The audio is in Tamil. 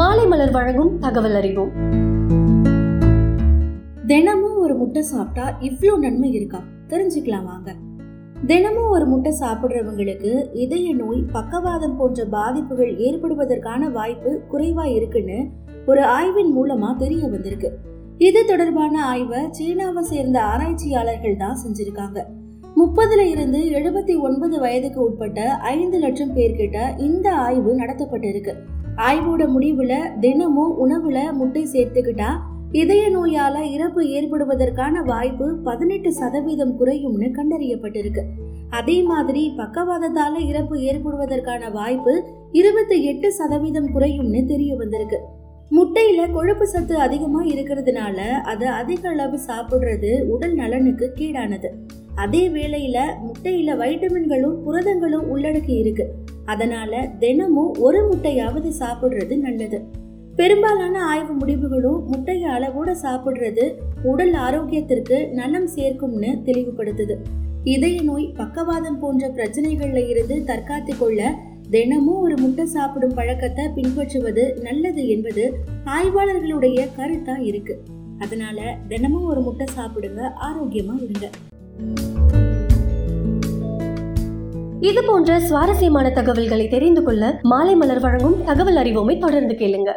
மாலை மலர் வழங்கும் தகவல் அறிவோம். தினமும் ஒரு முட்டை சாப்பிட்டா இவ்வளோ நன்மை இருக்கா? தெரிஞ்சுக்கலாம் வாங்க. தினமும் ஒரு முட்டை சாப்பிட்றவங்களுக்கு இதய நோய் பக்கவாதம் போன்ற பாதிப்புகள் ஏற்படுவதற்கான வாய்ப்பு குறைவா இருக்குன்னு ஒரு ஆய்வின் மூலமா தெரிய வந்திருக்கு. இது தொடர்பான ஆய்வை சீனாவை சேர்ந்த ஆராய்ச்சியாளர்கள் தான் செஞ்சிருக்காங்க. முப்பதுல இருந்து எழுபத்தி ஒன்பது வயதுக்கு உட்பட்ட ஐந்து லட்சம் பேர்கிட்ட இந்த ஆய்வு நடத்தப்பட்டிருக்கு. ஆய்வோட முடிவுல தினமும் உணவுல முட்டை சேர்த்துக்கிட்டா இதய நோயால இறப்பு ஏற்படுவதற்கான வாய்ப்பு பதினெட்டு சதவீதம் குறையும்னு கண்டறியப்பட்டிருக்கு. அதே மாதிரி பக்கவாதத்தால இறப்பு ஏற்படுவதற்கான வாய்ப்பு இருபத்தி எட்டு சதவீதம் குறையும்னு தெரிய வந்திருக்கு. முட்டையில கொழுப்பு சத்து அதிகமா இருக்கிறதுனால அதை அதிக அளவு சாப்பிடுறது உடல் நலனுக்கு கீடானது. அதே வேளையில முட்டையில வைட்டமின்களும் புரதங்களும் உள்ளடக்கி இருக்கு. அதனால தினமும் ஒரு முட்டையாவது சாப்பிடுறது நல்லது. பெரும்பாலான ஆய்வு முடிவுகளும் முட்டையை அளவோட சாப்பிடுறது உடல் ஆரோக்கியத்திற்கு நலம் சேர்க்கும்னு தெளிவுபடுத்துது. இதய நோய் பக்கவாதம் போன்ற பிரச்சனைகள்ல இருந்து தற்காத்து கொள்ள தினமும் ஒரு முட்டை சாப்பிடும் பழக்கத்தை பின்பற்றுவது நல்லது என்பது ஆய்வாளர்களுடைய கருத்தா இருக்கு. அதனால தினமும் ஒரு முட்டை சாப்பிடுங்க ஆரோக்கியமா இருங்க. இது போன்ற சுவாரஸ்யமான தகவல்களை தெரிந்து கொள்ள மாலை மலர் வழங்கும் தகவல் அறிவோமை தொடர்ந்து கேளுங்க.